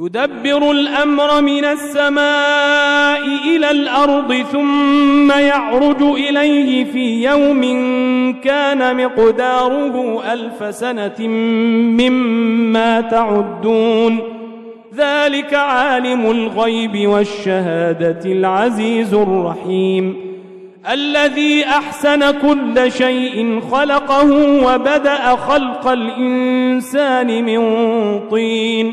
يدبر الأمر من السماء إلى الأرض ثم يعرج إليه في يوم كان مقداره ألف سنة مما تعدون. ذلك عالم الغيب والشهادة العزيز الرحيم. الذي أحسن كل شيء خلقه وبدأ خلق الإنسان من طين.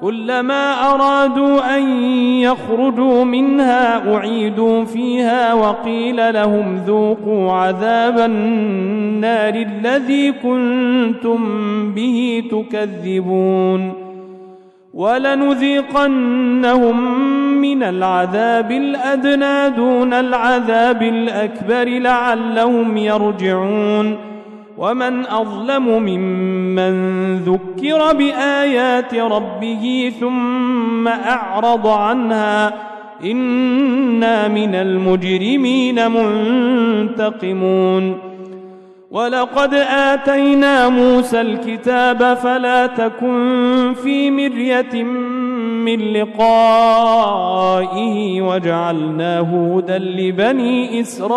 كلما أرادوا أن يخرجوا منها أعيدوا فيها وقيل لهم ذوقوا عذاب النار الذي كنتم به تكذبون ولنذيقنهم من العذاب الأدنى دون العذاب الأكبر لعلهم يرجعون ومن أظلم ممن ذكر بآيات ربه ثم أعرض عنها إنا من المجرمين منتقمون. ولقد آتينا موسى الكتاب فلا تكن في مرية من لقائه وجعلناه هدى لبني إسرائيل.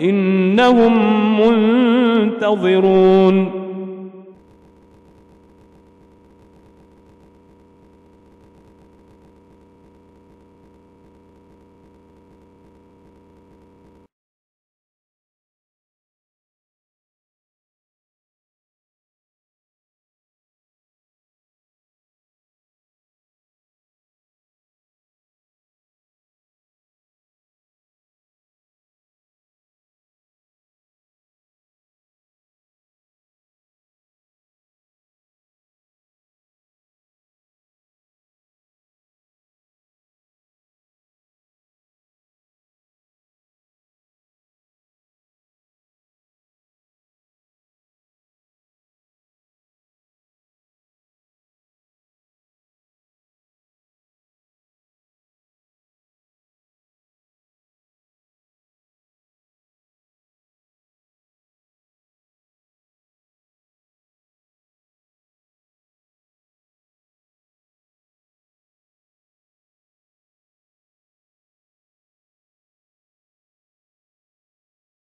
إنهم منتظرون.